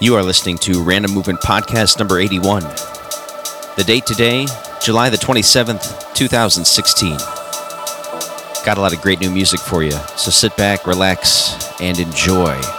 You are listening to Random Movement Podcast number 81. The date today, July the 27th, 2016. Got a lot of great new music for you, so sit back, relax, and enjoy.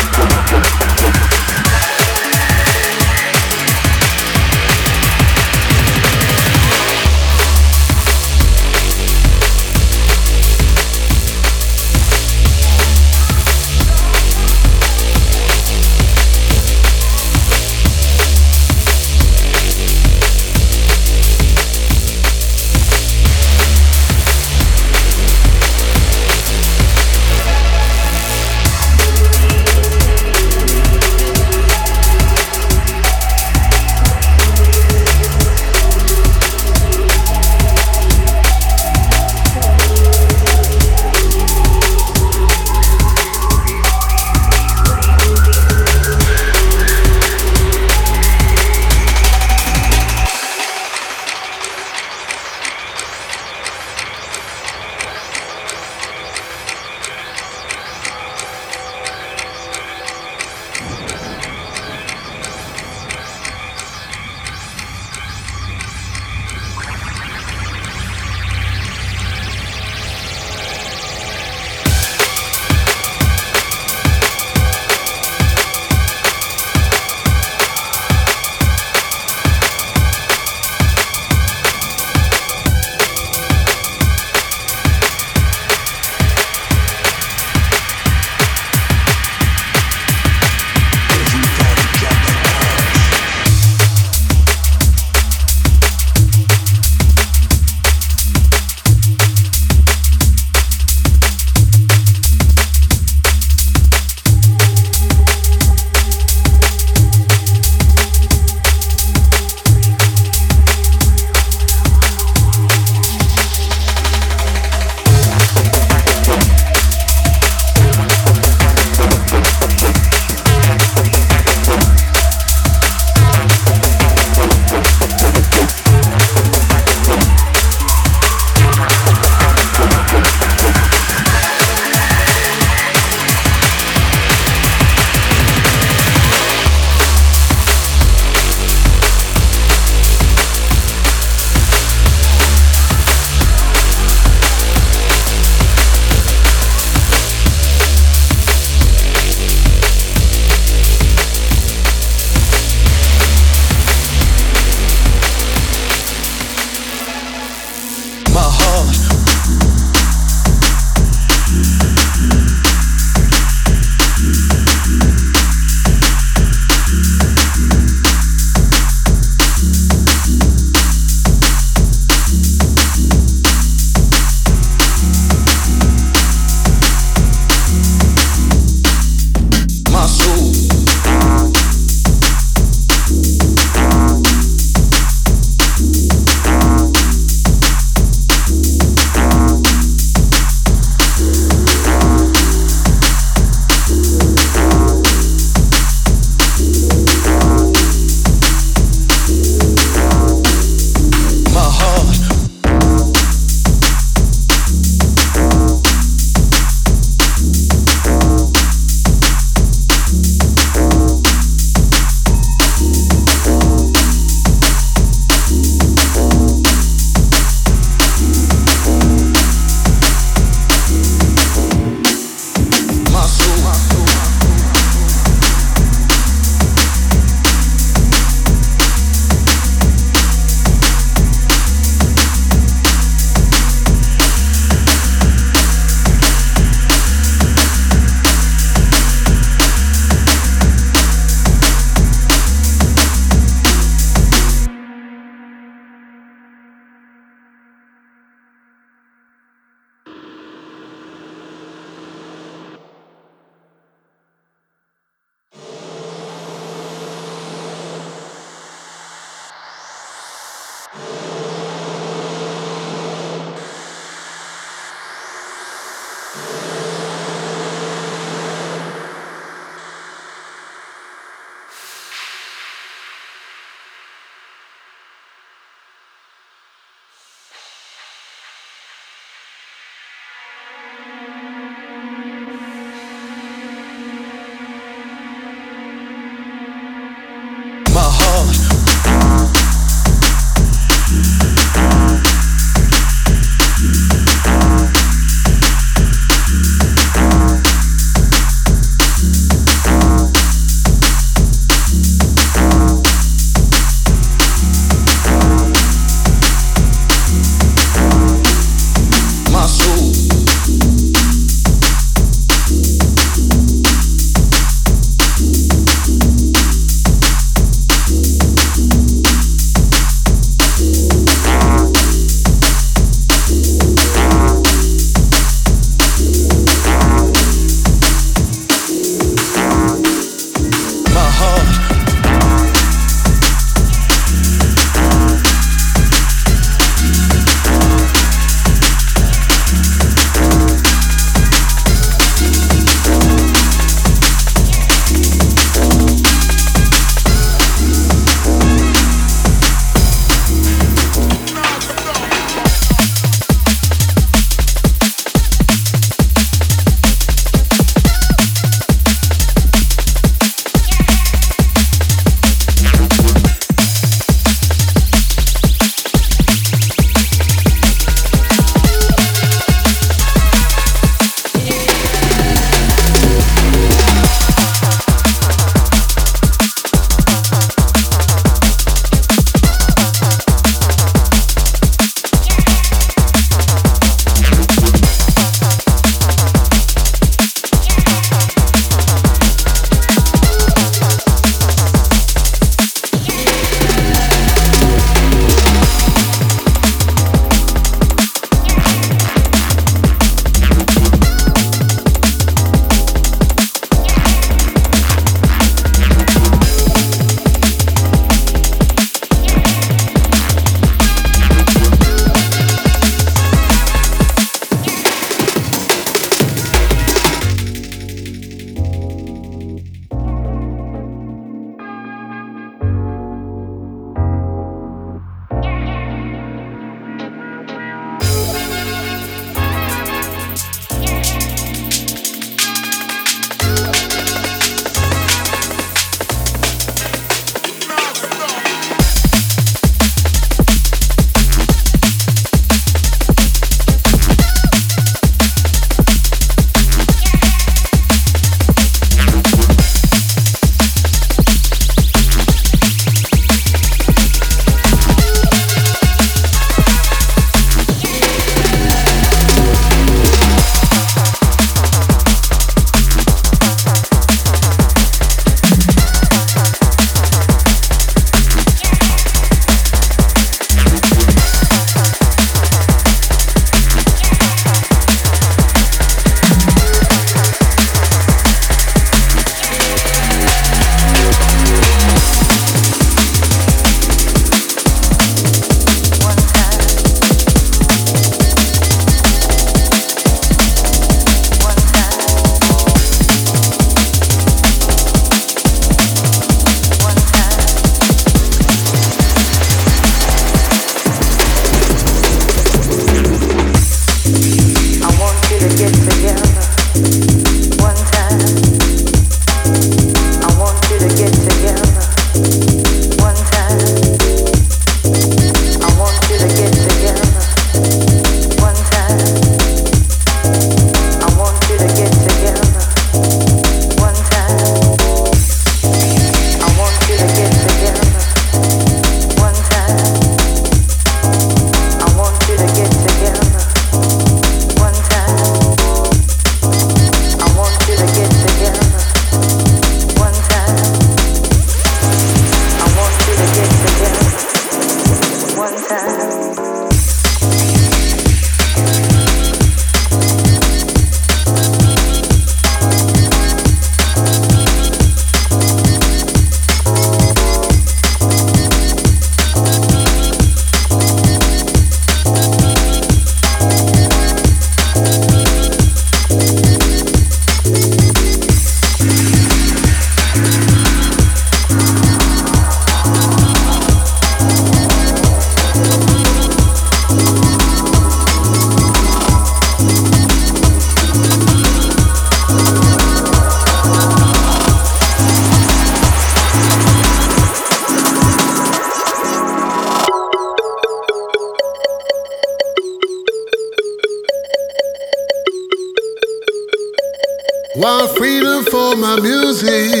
Music.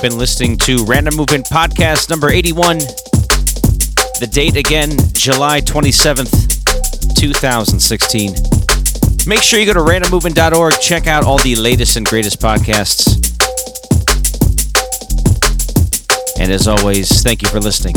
Have been listening to Random Movement Podcast number 81. The date again, July 27th, 2016. Make sure you go to randommovement.org, check out all the latest and greatest podcasts. And as always, thank you for listening.